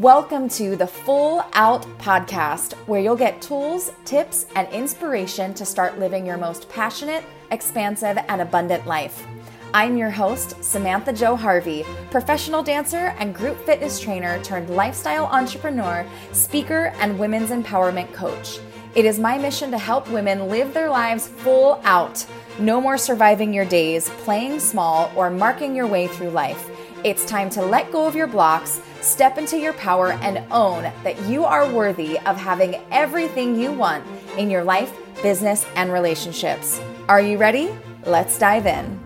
Welcome to the Full Out Podcast, where you'll get tools, tips, and inspiration to start living your most passionate, expansive, and abundant life. I'm your host, Samantha Jo Harvey, professional dancer and group fitness trainer turned lifestyle entrepreneur, speaker, and women's empowerment coach. It is my mission to help women live their lives full out. No more surviving your days, playing small, or marking your way through life. It's time to let go of your blocks, step into your power, and own that you are worthy of having everything you want in your life, business, and relationships. Are you ready? Let's dive in.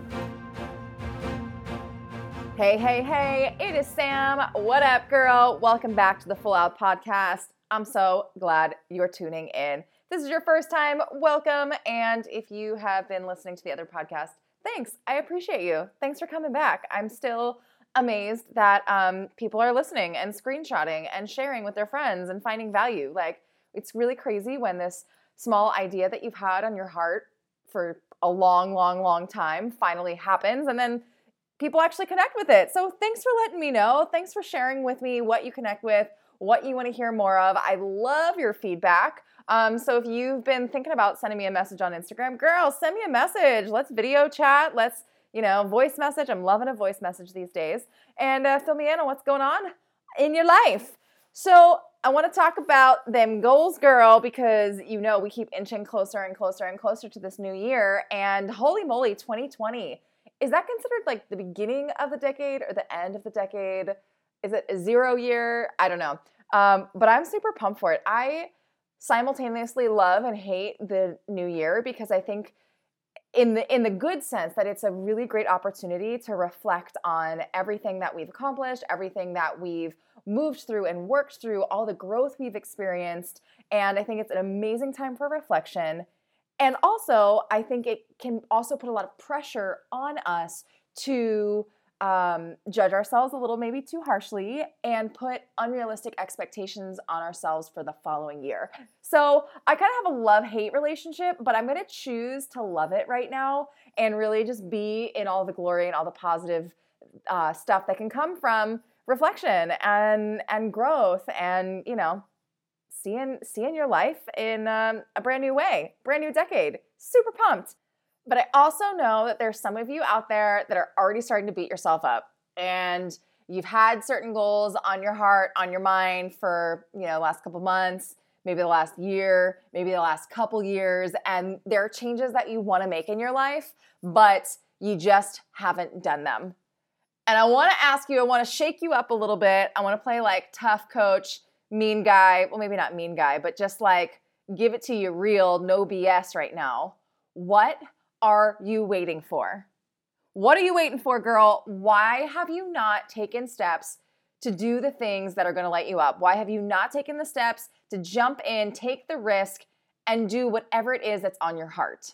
Hey, hey, hey, it is Sam. What up, girl? Welcome back to the Full Out Podcast. I'm so glad you're tuning in. This is your first time, welcome. And if you have been listening to the other podcast, thanks. I appreciate you. Thanks for coming back. I'm still amazed that um, people are listening and screenshotting and sharing with their friends and finding value. Like, it's really crazy when this small idea that you've had on your heart for a long, long, long time finally happens. And then people actually connect with it. So, thanks for letting me know. Thanks for sharing with me what you connect with, what you want to hear more of. I love your feedback. Um, so if you've been thinking about sending me a message on Instagram, girl, send me a message. Let's video chat. Let's you know, voice message. I'm loving a voice message these days. And uh, fill me in on what's going on in your life. So I want to talk about them goals, girl, because you know we keep inching closer and closer and closer to this new year. And holy moly, 2020. Is that considered like the beginning of the decade or the end of the decade? Is it a zero year? I don't know. Um, but I'm super pumped for it. I simultaneously love and hate the new year because I think in the in the good sense that it's a really great opportunity to reflect on everything that we've accomplished, everything that we've moved through and worked through, all the growth we've experienced, and I think it's an amazing time for reflection. And also, I think it can also put a lot of pressure on us to um, judge ourselves a little maybe too harshly and put unrealistic expectations on ourselves for the following year. So I kind of have a love hate relationship, but I'm going to choose to love it right now and really just be in all the glory and all the positive uh, stuff that can come from reflection and and growth and you know seeing seeing your life in um, a brand new way, brand new decade. Super pumped. But I also know that there's some of you out there that are already starting to beat yourself up and you've had certain goals on your heart, on your mind for, you know, the last couple months, maybe the last year, maybe the last couple years and there are changes that you want to make in your life, but you just haven't done them. And I want to ask you, I want to shake you up a little bit. I want to play like tough coach, mean guy. Well, maybe not mean guy, but just like give it to you real, no BS right now. What are you waiting for? What are you waiting for, girl? Why have you not taken steps to do the things that are going to light you up? Why have you not taken the steps to jump in, take the risk, and do whatever it is that's on your heart?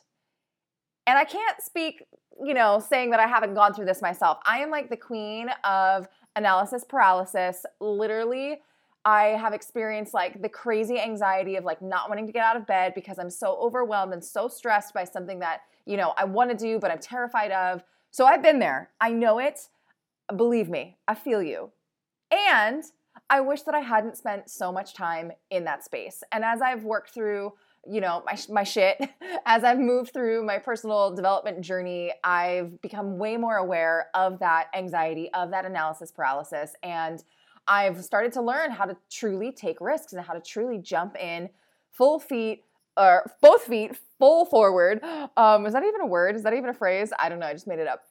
And I can't speak, you know, saying that I haven't gone through this myself. I am like the queen of analysis paralysis. Literally, I have experienced like the crazy anxiety of like not wanting to get out of bed because I'm so overwhelmed and so stressed by something that, you know, I want to do but I'm terrified of. So I've been there. I know it. Believe me, I feel you. And I wish that I hadn't spent so much time in that space. And as I've worked through, you know, my my shit, as I've moved through my personal development journey, I've become way more aware of that anxiety, of that analysis paralysis and I've started to learn how to truly take risks and how to truly jump in full feet or both feet full forward. Um, is that even a word? Is that even a phrase? I don't know. I just made it up.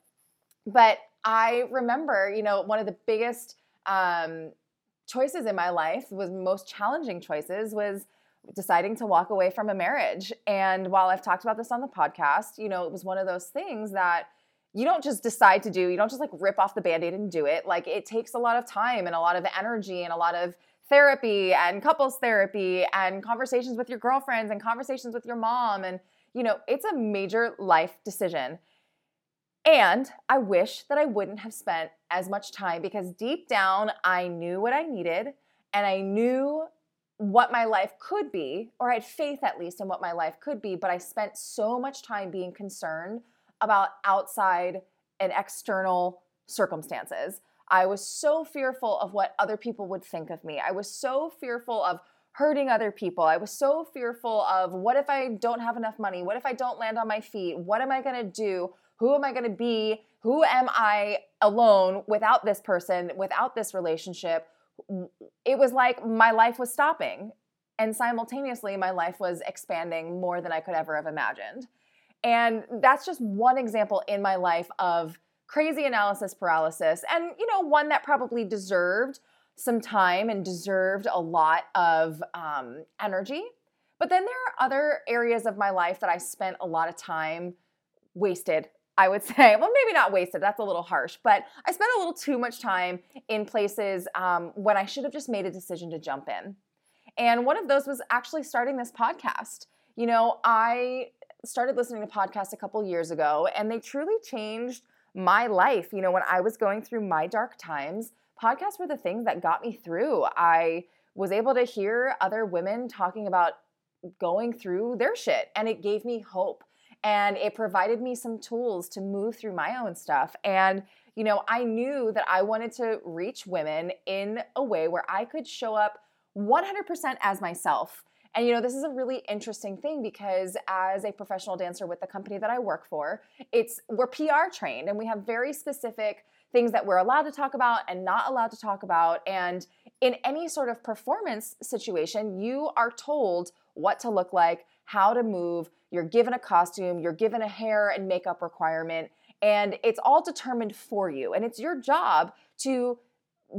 But I remember, you know, one of the biggest um, choices in my life was most challenging choices was deciding to walk away from a marriage. And while I've talked about this on the podcast, you know, it was one of those things that you don't just decide to do, you don't just like rip off the band aid and do it. Like it takes a lot of time and a lot of energy and a lot of therapy and couples therapy and conversations with your girlfriends and conversations with your mom. And, you know, it's a major life decision. And I wish that I wouldn't have spent as much time because deep down, I knew what I needed and I knew what my life could be, or I had faith at least in what my life could be. But I spent so much time being concerned about outside and external circumstances. I was so fearful of what other people would think of me. I was so fearful of hurting other people. I was so fearful of what if I don't have enough money? What if I don't land on my feet? What am I going to do? Who am I going to be? Who am I alone without this person, without this relationship? It was like my life was stopping. And simultaneously, my life was expanding more than I could ever have imagined. And that's just one example in my life of crazy analysis paralysis, and you know, one that probably deserved some time and deserved a lot of um, energy. But then there are other areas of my life that I spent a lot of time wasted. I would say, well, maybe not wasted, that's a little harsh, but I spent a little too much time in places um, when I should have just made a decision to jump in. And one of those was actually starting this podcast. You know, I started listening to podcasts a couple years ago, and they truly changed my life. You know, when I was going through my dark times, podcasts were the things that got me through. I was able to hear other women talking about going through their shit, and it gave me hope. And it provided me some tools to move through my own stuff. And, you know, I knew that I wanted to reach women in a way where I could show up 100% as myself and you know, this is a really interesting thing because as a professional dancer with the company that I work for, it's we're PR trained and we have very specific things that we're allowed to talk about and not allowed to talk about. And in any sort of performance situation, you are told what to look like, how to move, you're given a costume, you're given a hair and makeup requirement, and it's all determined for you. And it's your job to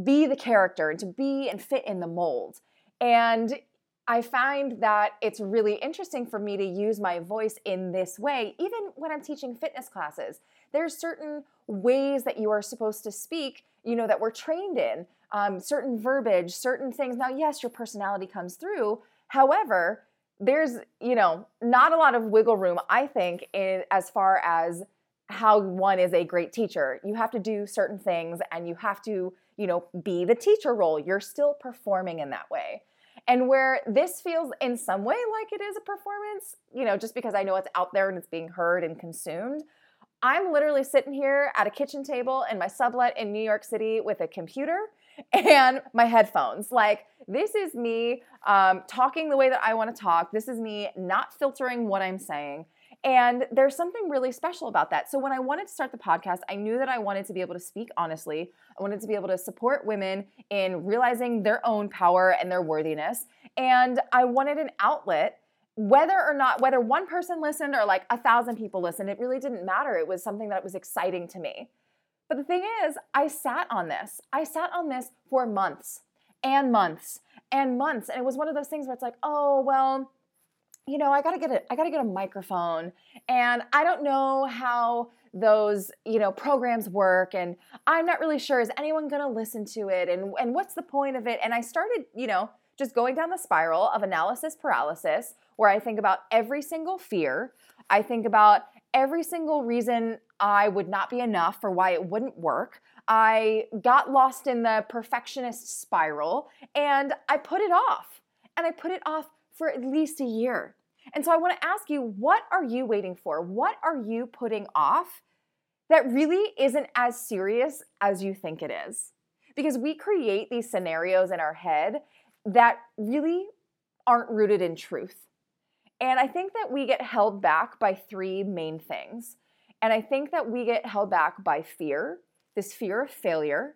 be the character and to be and fit in the mold. And I find that it's really interesting for me to use my voice in this way, even when I'm teaching fitness classes. There's certain ways that you are supposed to speak, you know, that we're trained in, um, certain verbiage, certain things. Now, yes, your personality comes through. However, there's, you know, not a lot of wiggle room, I think, in as far as how one is a great teacher. You have to do certain things and you have to, you know, be the teacher role. You're still performing in that way. And where this feels in some way like it is a performance, you know, just because I know it's out there and it's being heard and consumed, I'm literally sitting here at a kitchen table in my sublet in New York City with a computer and my headphones. Like, this is me um, talking the way that I want to talk. This is me not filtering what I'm saying. And there's something really special about that. So when I wanted to start the podcast, I knew that I wanted to be able to speak honestly. I wanted to be able to support women in realizing their own power and their worthiness. And I wanted an outlet whether or not whether one person listened or like a thousand people listened it really didn't matter it was something that was exciting to me but the thing is i sat on this i sat on this for months and months and months and it was one of those things where it's like oh well you know, I gotta get a I gotta get a microphone. And I don't know how those, you know, programs work. And I'm not really sure, is anyone gonna listen to it? And and what's the point of it? And I started, you know, just going down the spiral of analysis paralysis, where I think about every single fear. I think about every single reason I would not be enough for why it wouldn't work. I got lost in the perfectionist spiral and I put it off. And I put it off for at least a year. And so I want to ask you what are you waiting for? What are you putting off that really isn't as serious as you think it is? Because we create these scenarios in our head that really aren't rooted in truth. And I think that we get held back by three main things. And I think that we get held back by fear, this fear of failure.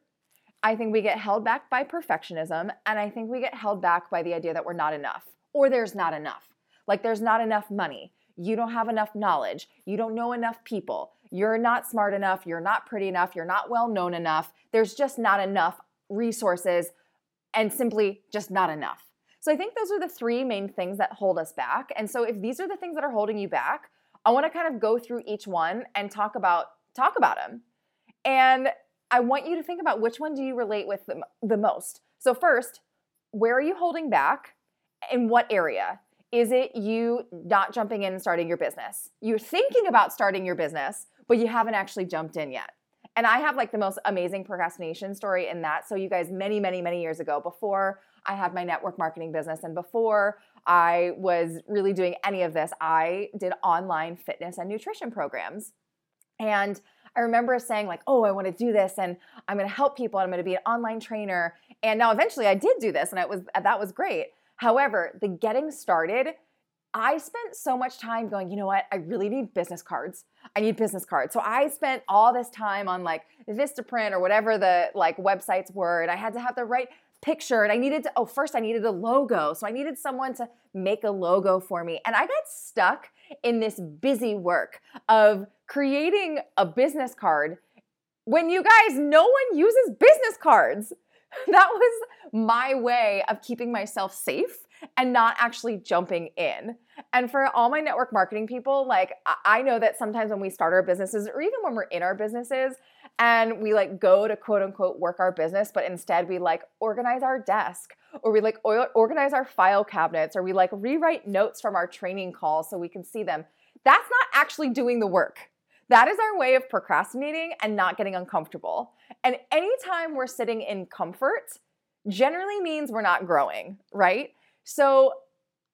I think we get held back by perfectionism. And I think we get held back by the idea that we're not enough or there's not enough. Like there's not enough money. You don't have enough knowledge. You don't know enough people. You're not smart enough. You're not pretty enough. You're not well known enough. There's just not enough resources and simply just not enough. So I think those are the three main things that hold us back. And so if these are the things that are holding you back, I want to kind of go through each one and talk about talk about them. And I want you to think about which one do you relate with the, the most. So first, where are you holding back? In what area? Is it you not jumping in and starting your business? You're thinking about starting your business, but you haven't actually jumped in yet. And I have like the most amazing procrastination story in that. So, you guys, many, many, many years ago, before I had my network marketing business and before I was really doing any of this, I did online fitness and nutrition programs. And I remember saying, like, oh, I want to do this and I'm going to help people. And I'm going to be an online trainer. And now eventually I did do this and it was that was great. However, the getting started, I spent so much time going, you know what? I really need business cards. I need business cards. So I spent all this time on like Vistaprint or whatever the like websites were. And I had to have the right picture and I needed to, oh, first I needed a logo. So I needed someone to make a logo for me. And I got stuck in this busy work of creating a business card when you guys, no one uses business cards. That was my way of keeping myself safe and not actually jumping in. And for all my network marketing people, like I know that sometimes when we start our businesses or even when we're in our businesses and we like go to quote unquote work our business, but instead we like organize our desk or we like organize our file cabinets or we like rewrite notes from our training calls so we can see them. That's not actually doing the work. That is our way of procrastinating and not getting uncomfortable. And anytime we're sitting in comfort, generally means we're not growing, right? So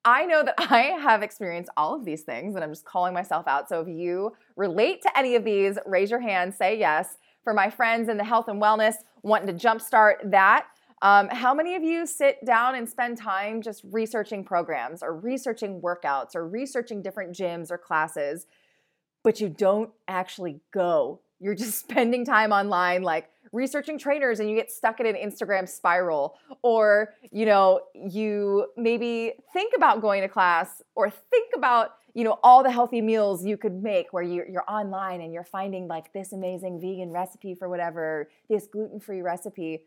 I know that I have experienced all of these things and I'm just calling myself out. So if you relate to any of these, raise your hand, say yes. For my friends in the health and wellness wanting to jumpstart that, um, how many of you sit down and spend time just researching programs or researching workouts or researching different gyms or classes, but you don't actually go? You're just spending time online, like researching trainers and you get stuck in an Instagram spiral or you know you maybe think about going to class or think about you know all the healthy meals you could make where you're, you're online and you're finding like this amazing vegan recipe for whatever this gluten-free recipe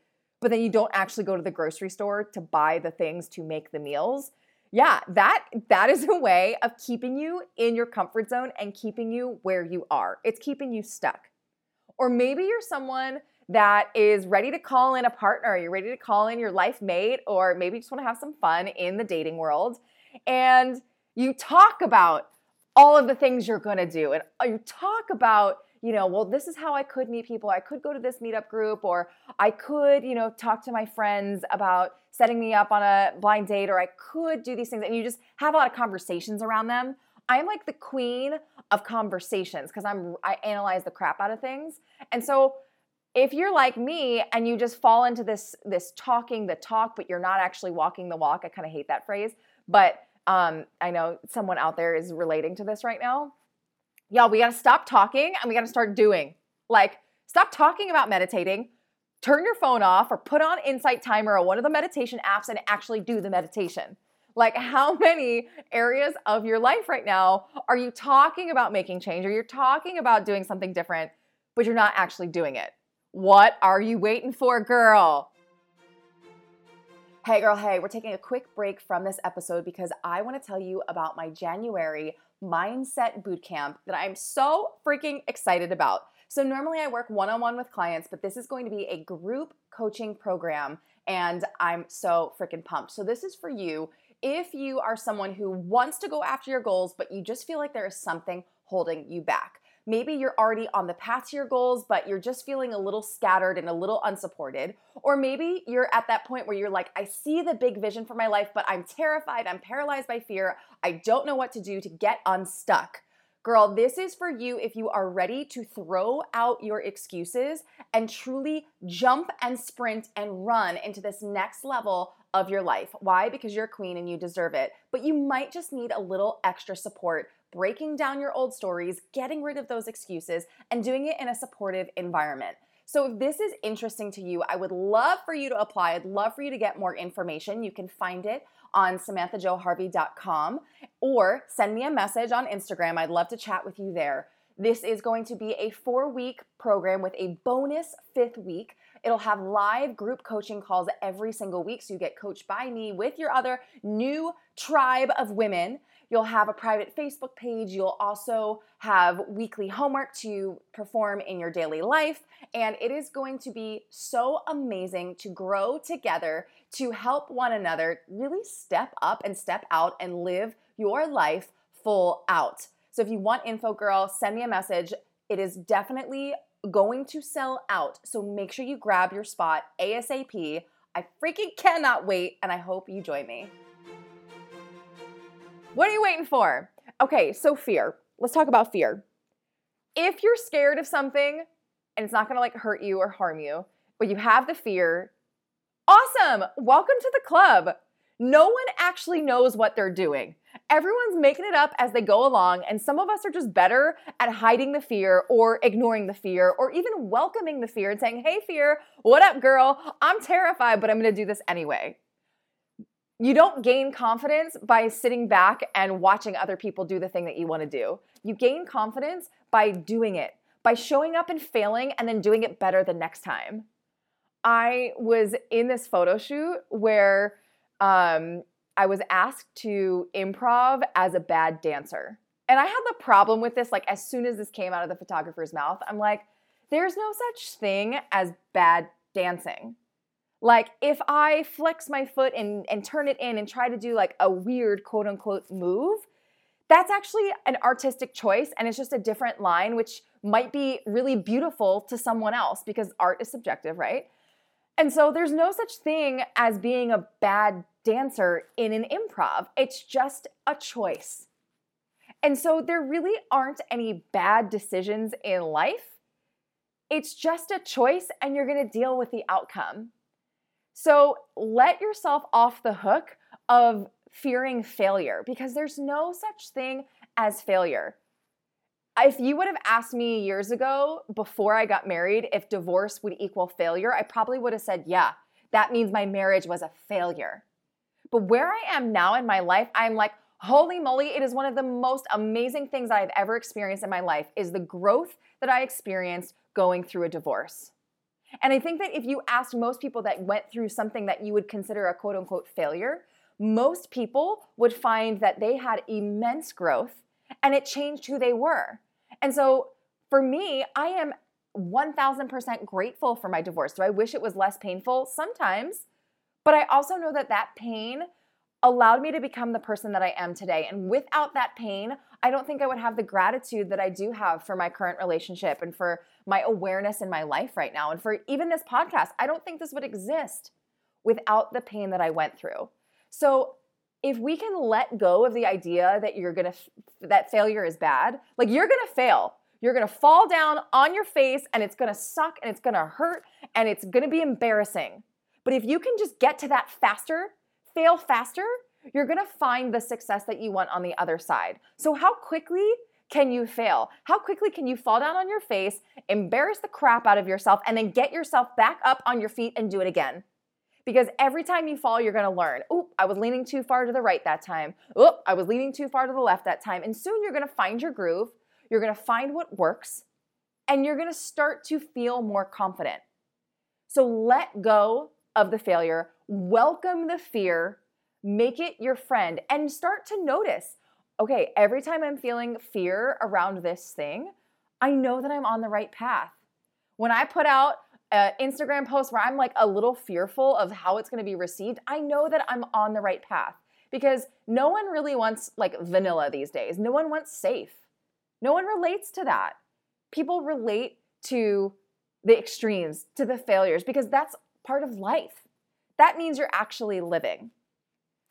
but then you don't actually go to the grocery store to buy the things to make the meals. Yeah that that is a way of keeping you in your comfort zone and keeping you where you are. It's keeping you stuck. Or maybe you're someone that is ready to call in a partner, you're ready to call in your life mate, or maybe you just want to have some fun in the dating world. And you talk about all of the things you're going to do. And uh, you talk about, you know, well, this is how I could meet people. I could go to this meetup group, or I could, you know, talk to my friends about setting me up on a blind date, or I could do these things. And you just have a lot of conversations around them. I'm like the queen of conversations because I'm I analyze the crap out of things. And so if you're like me and you just fall into this this talking the talk but you're not actually walking the walk i kind of hate that phrase but um, i know someone out there is relating to this right now. Y'all we got to stop talking and we got to start doing like stop talking about meditating turn your phone off or put on insight timer or one of the meditation apps and actually do the meditation. Like how many areas of your life right now are you talking about making change or you're talking about doing something different but you're not actually doing it what are you waiting for, girl? Hey, girl, hey, we're taking a quick break from this episode because I want to tell you about my January mindset bootcamp that I'm so freaking excited about. So, normally I work one on one with clients, but this is going to be a group coaching program, and I'm so freaking pumped. So, this is for you if you are someone who wants to go after your goals, but you just feel like there is something holding you back. Maybe you're already on the path to your goals, but you're just feeling a little scattered and a little unsupported. Or maybe you're at that point where you're like, I see the big vision for my life, but I'm terrified, I'm paralyzed by fear, I don't know what to do to get unstuck. Girl, this is for you if you are ready to throw out your excuses and truly jump and sprint and run into this next level of your life. Why? Because you're a queen and you deserve it. But you might just need a little extra support breaking down your old stories, getting rid of those excuses, and doing it in a supportive environment. So, if this is interesting to you, I would love for you to apply. I'd love for you to get more information. You can find it on samanthajoharvey.com or send me a message on Instagram. I'd love to chat with you there. This is going to be a four week program with a bonus fifth week. It'll have live group coaching calls every single week. So you get coached by me with your other new tribe of women. You'll have a private Facebook page. You'll also have weekly homework to perform in your daily life. And it is going to be so amazing to grow together, to help one another really step up and step out and live your life full out. So if you want info, girl, send me a message. It is definitely going to sell out. So make sure you grab your spot ASAP. I freaking cannot wait, and I hope you join me. What are you waiting for? Okay, so fear. Let's talk about fear. if you're scared of something and it's not gonna like hurt you or harm you, but you have the fear, awesome. Welcome to the club. No one actually knows what they're doing. Everyone's making it up as they go along, and some of us are just better at hiding the fear or ignoring the fear or even welcoming the fear and saying, Hey, fear, what up, girl? I'm terrified, but I'm gonna do this anyway. You don't gain confidence by sitting back and watching other people do the thing that you wanna do. You gain confidence by doing it, by showing up and failing and then doing it better the next time. I was in this photo shoot where um, I was asked to improv as a bad dancer. And I had the problem with this, like, as soon as this came out of the photographer's mouth, I'm like, there's no such thing as bad dancing. Like, if I flex my foot and, and turn it in and try to do like a weird quote unquote move, that's actually an artistic choice and it's just a different line, which might be really beautiful to someone else because art is subjective, right? And so there's no such thing as being a bad dancer in an improv. It's just a choice. And so there really aren't any bad decisions in life. It's just a choice, and you're gonna deal with the outcome. So let yourself off the hook of fearing failure because there's no such thing as failure. If you would have asked me years ago before I got married if divorce would equal failure, I probably would have said, yeah, that means my marriage was a failure. But where I am now in my life, I'm like, holy moly, it is one of the most amazing things I've ever experienced in my life is the growth that I experienced going through a divorce. And I think that if you asked most people that went through something that you would consider a quote unquote failure, most people would find that they had immense growth and it changed who they were. And so for me, I am 1000% grateful for my divorce. Do I wish it was less painful? Sometimes. But I also know that that pain allowed me to become the person that I am today. And without that pain, I don't think I would have the gratitude that I do have for my current relationship and for my awareness in my life right now. And for even this podcast, I don't think this would exist without the pain that I went through. So if we can let go of the idea that you're gonna that failure is bad, like you're gonna fail. You're gonna fall down on your face and it's gonna suck and it's gonna hurt and it's gonna be embarrassing. But if you can just get to that faster, fail faster, you're gonna find the success that you want on the other side. So, how quickly can you fail? How quickly can you fall down on your face, embarrass the crap out of yourself, and then get yourself back up on your feet and do it again? Because every time you fall, you're gonna learn. Oop, I was leaning too far to the right that time. Oop, I was leaning too far to the left that time. And soon you're gonna find your groove, you're gonna find what works, and you're gonna start to feel more confident. So let go of the failure, welcome the fear, make it your friend, and start to notice okay, every time I'm feeling fear around this thing, I know that I'm on the right path. When I put out an Instagram post where I'm like a little fearful of how it's going to be received, I know that I'm on the right path because no one really wants like vanilla these days. No one wants safe. No one relates to that. People relate to the extremes, to the failures, because that's part of life. That means you're actually living.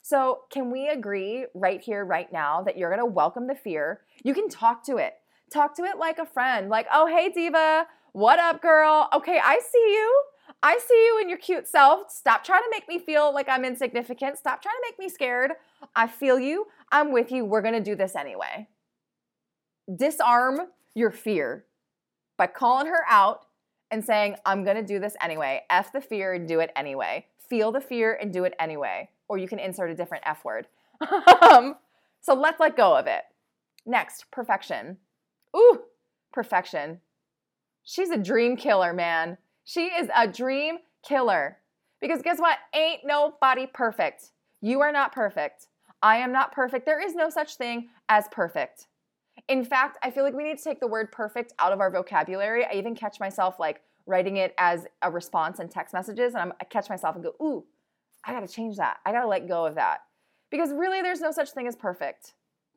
So, can we agree right here, right now, that you're gonna welcome the fear? You can talk to it. Talk to it like a friend, like, oh, hey, Diva, what up, girl? Okay, I see you. I see you in your cute self. Stop trying to make me feel like I'm insignificant. Stop trying to make me scared. I feel you. I'm with you. We're to do this anyway. Disarm your fear by calling her out and saying, I'm to do this anyway. F the fear and do it anyway. Feel the fear and do it anyway. Or you can insert a different F word. um, so let's let go of it. Next, perfection. Ooh, perfection. She's a dream killer, man. She is a dream killer. Because guess what? Ain't nobody perfect. You are not perfect. I am not perfect. There is no such thing as perfect. In fact, I feel like we need to take the word perfect out of our vocabulary. I even catch myself like writing it as a response in text messages, and I'm, I catch myself and go, ooh, I gotta change that. I gotta let go of that. Because really, there's no such thing as perfect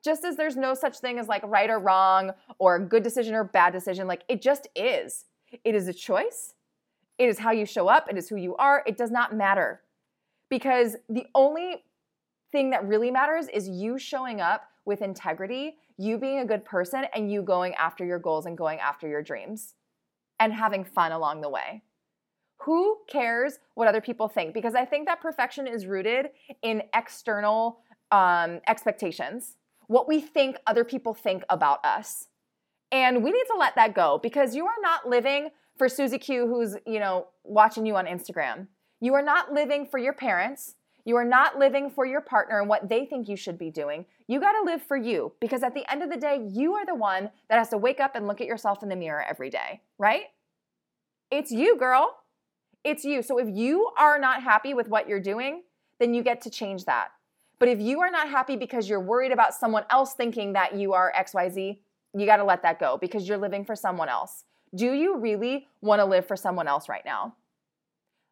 just as there's no such thing as like right or wrong or good decision or bad decision, like it just is. It is a choice. It is how you show up. It is who you are. It does not matter. Because the only thing that really matters is you showing up with integrity, you being a good person and you going after your goals and going after your dreams and having fun along the way. Who cares what other people think? Because I think that perfection is rooted in external um, expectations, what we think other people think about us. And we need to let that go because you are not living for Susie Q who's, you know, watching you on Instagram. You are not living for your parents. You are not living for your partner and what they think you should be doing. You got to live for you because at the end of the day, you are the one that has to wake up and look at yourself in the mirror every day, right? It's you, girl. It's you. So if you are not happy with what you're doing, then you get to change that. But if you are not happy because you're worried about someone else thinking that you are XYZ, you got to let that go because you're living for someone else. Do you really want to live for someone else right now?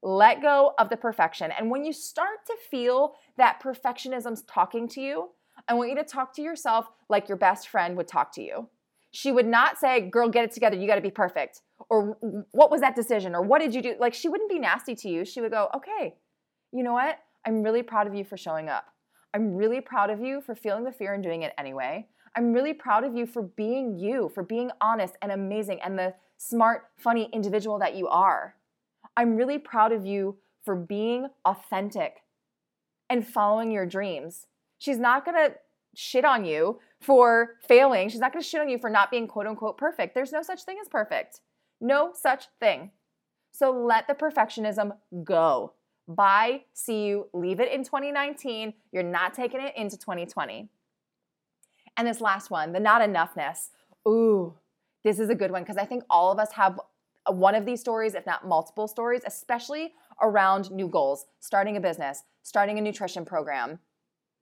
Let go of the perfection. And when you start to feel that perfectionism's talking to you, I want you to talk to yourself like your best friend would talk to you. She would not say, Girl, get it together. You got to be perfect. Or what was that decision? Or what did you do? Like, she wouldn't be nasty to you. She would go, Okay, you know what? I'm really proud of you for showing up. I'm really proud of you for feeling the fear and doing it anyway. I'm really proud of you for being you, for being honest and amazing and the smart, funny individual that you are. I'm really proud of you for being authentic and following your dreams. She's not gonna shit on you for failing. She's not gonna shit on you for not being quote unquote perfect. There's no such thing as perfect. No such thing. So let the perfectionism go. Bye, see you, leave it in 2019. You're not taking it into 2020. And this last one, the not enoughness. Ooh, this is a good one because I think all of us have one of these stories, if not multiple stories, especially around new goals, starting a business, starting a nutrition program,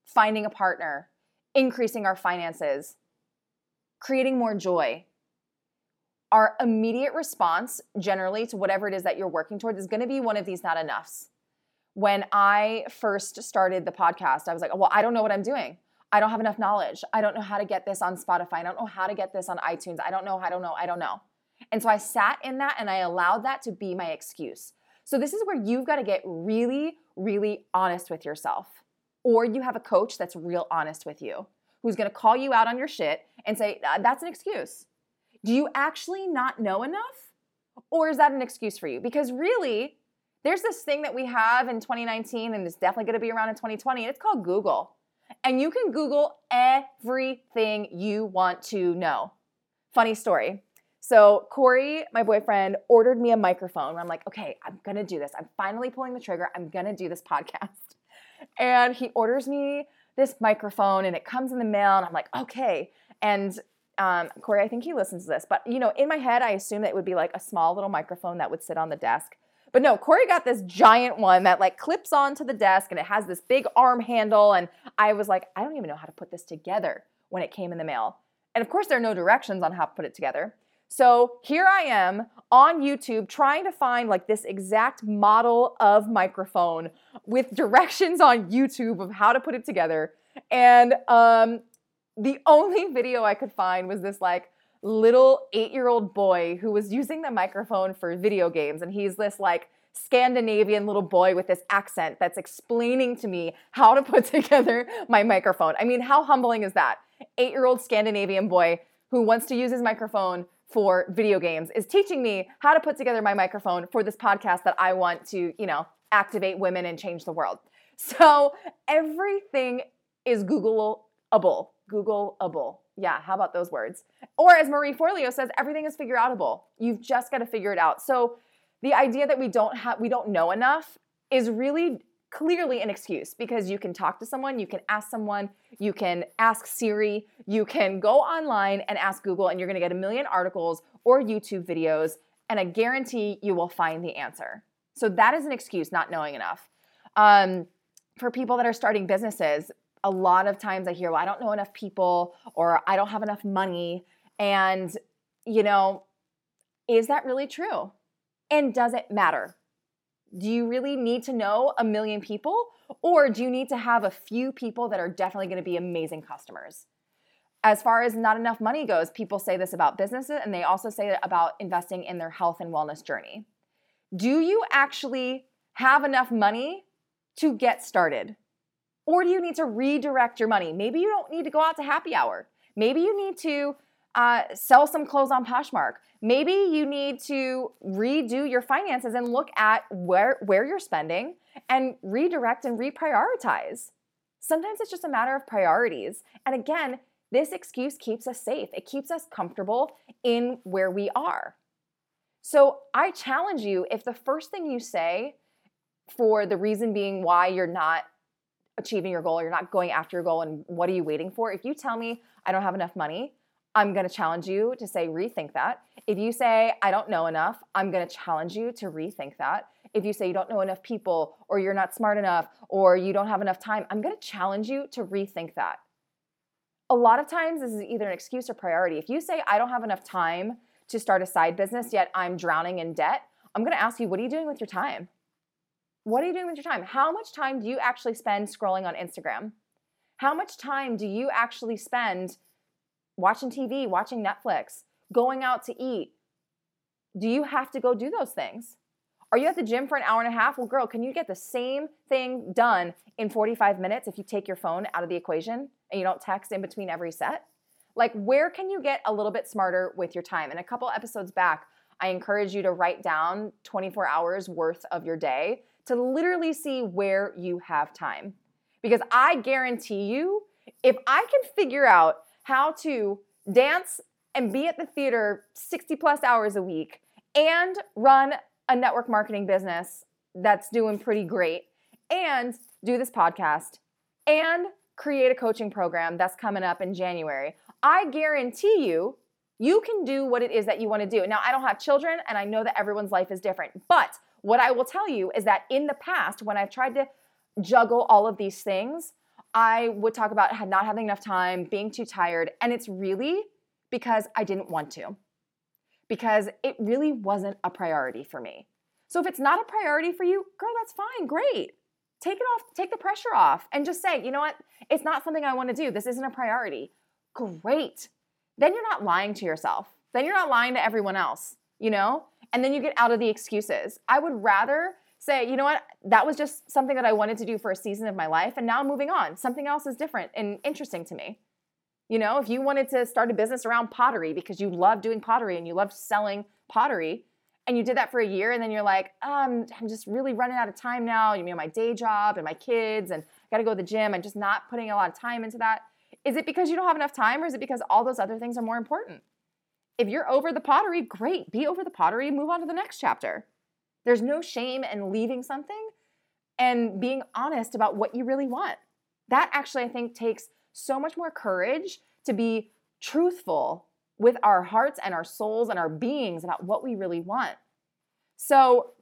finding a partner, increasing our finances, creating more joy. Our immediate response, generally, to whatever it is that you're working towards, is going to be one of these not enoughs. When I first started the podcast, I was like, well, I don't know what I'm doing. I don't have enough knowledge. I don't know how to get this on Spotify. I don't know how to get this on iTunes. I don't know. I don't know. I don't know. And so I sat in that and I allowed that to be my excuse. So this is where you've got to get really, really honest with yourself. Or you have a coach that's real honest with you, who's to call you out on your shit and say, uh, that's an excuse. Do you actually not know enough? Or is that an excuse for you? Because really, there's this thing that we have in 2019 and it's definitely to be around in 2020, and it's called Google and you can Google everything you want to know. Funny story. So, Corey, my boyfriend, ordered me a microphone. I'm like, okay, I'm gonna do this. I'm finally pulling the trigger. I'm gonna do this podcast. And he orders me this microphone and it comes in the mail. And I'm like, okay. And um, Corey, I think he listens to this, but you know, in my head, I assume that it would be like a small little microphone that would sit on the desk. But no, Corey got this giant one that like clips onto the desk and it has this big arm handle. And I was like, I don't even know how to put this together when it came in the mail. And of course, there are no directions on how to put it together. So here I am on YouTube trying to find like this exact model of microphone with directions on YouTube of how to put it together. And um, the only video I could find was this like little eight year old boy who was using the microphone for video games. And he's this like Scandinavian little boy with this accent that's explaining to me how to put together my microphone. I mean, how humbling is that? Eight year old Scandinavian boy who wants to use his microphone for video games is teaching me how to put together my microphone for this podcast that I want to, you know, activate women and change the world. So everything is Googleable. Googleable. Yeah, how about those words? Or as Marie Forleo says, everything is figure outable. You've just got to figure it out. So the idea that we don't have we don't know enough is really clearly an excuse because you can talk to someone, you can ask someone, you can ask Siri, you can go online and ask Google and you're to get a million articles or YouTube videos and I guarantee you will find the answer. So that is an excuse not knowing enough. Um, for people that are starting businesses, a lot of times I hear, well, I don't know enough people or I don't have enough money. And, you know, is that really true? And does it matter? Do you really need to know a million people? Or do you need to have a few people that are definitely going to be amazing customers? As far as not enough money goes, people say this about businesses and they also say it about investing in their health and wellness journey. Do you actually have enough money to get started? Or do you need to redirect your money? Maybe you don't need to go out to happy hour. Maybe you need to uh, sell some clothes on Poshmark. Maybe you need to redo your finances and look at where, where you're spending and redirect and reprioritize. Sometimes it's just a matter of priorities. And again, this excuse keeps us safe, it keeps us comfortable in where we are. So I challenge you if the first thing you say for the reason being why you're not achieving your goal, you're not going after your goal, and what are you waiting for? If you tell me I don't have enough money, I'm going to challenge you to say, rethink that. If you say, I don't know enough, I'm going to challenge you to rethink that. If you say you don't know enough people, or you're not smart enough, or you don't have enough time, I'm going to challenge you to rethink that. A lot of times, this is either an excuse or priority. If you say, I don't have enough time to start a side business, yet I'm drowning in debt, I'm going to ask you, what are you doing with your time? What are you doing with your time? How much time do you actually spend scrolling on Instagram? How much time do you actually spend watching TV, watching Netflix, going out to eat? Do you have to go do those things? Are you at the gym for an hour and a half? Well, girl, can you get the same thing done in 45 minutes if you take your phone out of the equation and you don't text in between every set? Like, where can you get a little bit smarter with your time? And a couple episodes back, I encourage you to write down 24 hours worth of your day to literally see where you have time. Because I guarantee you, if I can figure out how to dance and be at the theater 60 plus hours a week and run a network marketing business that's doing pretty great and do this podcast and create a coaching program that's coming up in January, I guarantee you, you can do what it is that you want to do. Now, I don't have children and I know that everyone's life is different, but what I will tell you is that in the past, when I've tried to juggle all of these things, I would talk about not having enough time, being too tired, and it's really because I didn't want to, because it really wasn't a priority for me. So if it's not a priority for you, girl, that's fine, great. Take it off, take the pressure off, and just say, you know what, it's not something I want to do. This isn't a priority. Great. Then you're not lying to yourself. Then you're not lying to everyone else, you know? and then you get out of the excuses. I would rather say, you know what, that was just something that I wanted to do for a season of my life, and now I'm moving on. Something else is different and interesting to me. You know, if you wanted to start a business around pottery because you love doing pottery and you love selling pottery, and you did that for a year, and then you're like, um, I'm just really running out of time now. You know, my day job and my kids, and I got to go to the gym. I'm just not putting a lot of time into that. Is it because you don't have enough time, or is it because all those other things are more important? If you're over the pottery, great, be over the pottery, move on to the next chapter. There's no shame in leaving something and being honest about what you really want. That actually, I think, takes so much more courage to be truthful with our hearts and our souls and our beings about what we really want. So,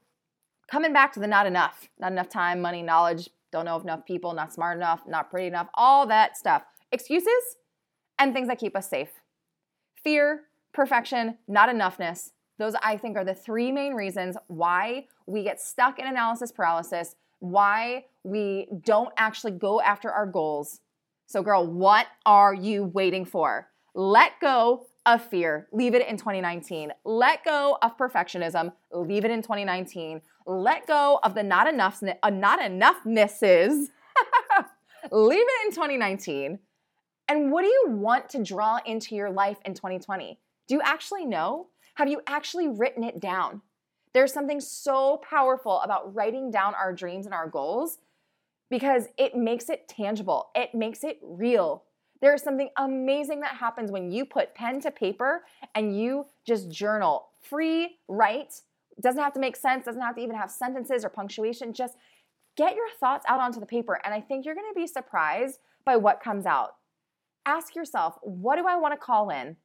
coming back to the not enough, not enough time, money, knowledge, don't know enough people, not smart enough, not pretty enough, all that stuff. Excuses and things that keep us safe. Fear, perfection, not enoughness. Those I think are the three main reasons why we get stuck in analysis paralysis, why we don't actually go after our goals. So, girl, what are you waiting for? Let go of fear, leave it in 2019. Let go of perfectionism, leave it in 2019. Let go of the not enough uh, not enoughnesses, leave it in 2019. And what do you want to draw into your life in 2020? Do you actually know? Have you actually written it down? There's something so powerful about writing down our dreams and our goals because it makes it tangible, it makes it real. There is something amazing that happens when you put pen to paper and you just journal. Free, write, doesn't have to make sense, doesn't have to even have sentences or punctuation. Just get your thoughts out onto the paper. And I think you're gonna be surprised by what comes out. Ask yourself, what do I wanna call in?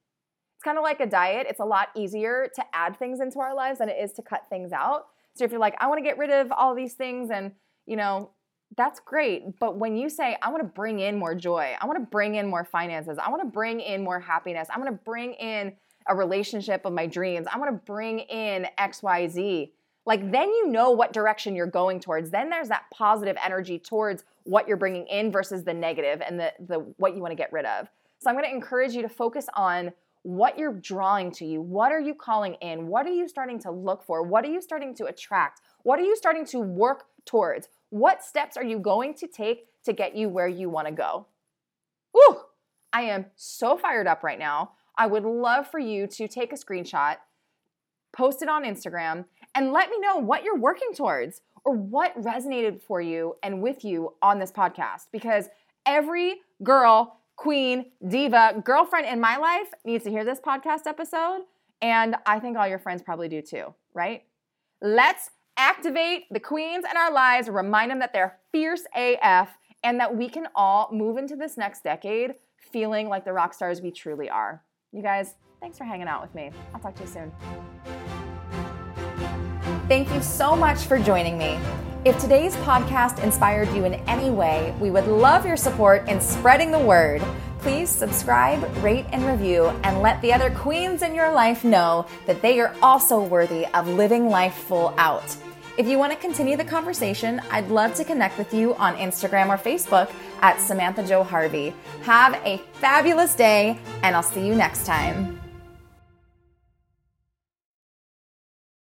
Kind of like a diet. It's a lot easier to add things into our lives than it is to cut things out. So if you're like, I want to get rid of all these things and, you know, that's great. But when you say, I want to bring in more joy, I want to bring in more finances, I want to bring in more happiness, I want to bring in a relationship of my dreams, I want to bring in XYZ, like then you know what direction you're going towards. Then there's that positive energy towards what you're bringing in versus the negative and the, the what you want to get rid of. So I'm going to encourage you to focus on what you're drawing to you. What are you calling in? What are you starting to look for? What are you starting to attract? What are you starting to work towards? What steps are you going to take to get you where you want to go? Woo! I am so fired up right now. I would love for you to take a screenshot, post it on Instagram, and let me know what you're working towards or what resonated for you and with you on this podcast because every girl, queen, diva, girlfriend in my life needs to hear this podcast episode. And I think all your friends probably do too, right? Let's activate the queens in our lives, remind them that they're fierce AF and that we can all move into this next decade feeling like the rock stars we truly are. You guys, thanks for hanging out with me. I'll talk to you soon. Thank you so much for joining me. If today's podcast inspired you in any way, we would love your support in spreading the word. Please subscribe, rate, and review, and let the other queens in your life know that they are also worthy of living life full out. If you want to continue the conversation, I'd love to connect with you on Instagram or Facebook at Samantha Jo Harvey. Have a fabulous day, and I'll see you next time.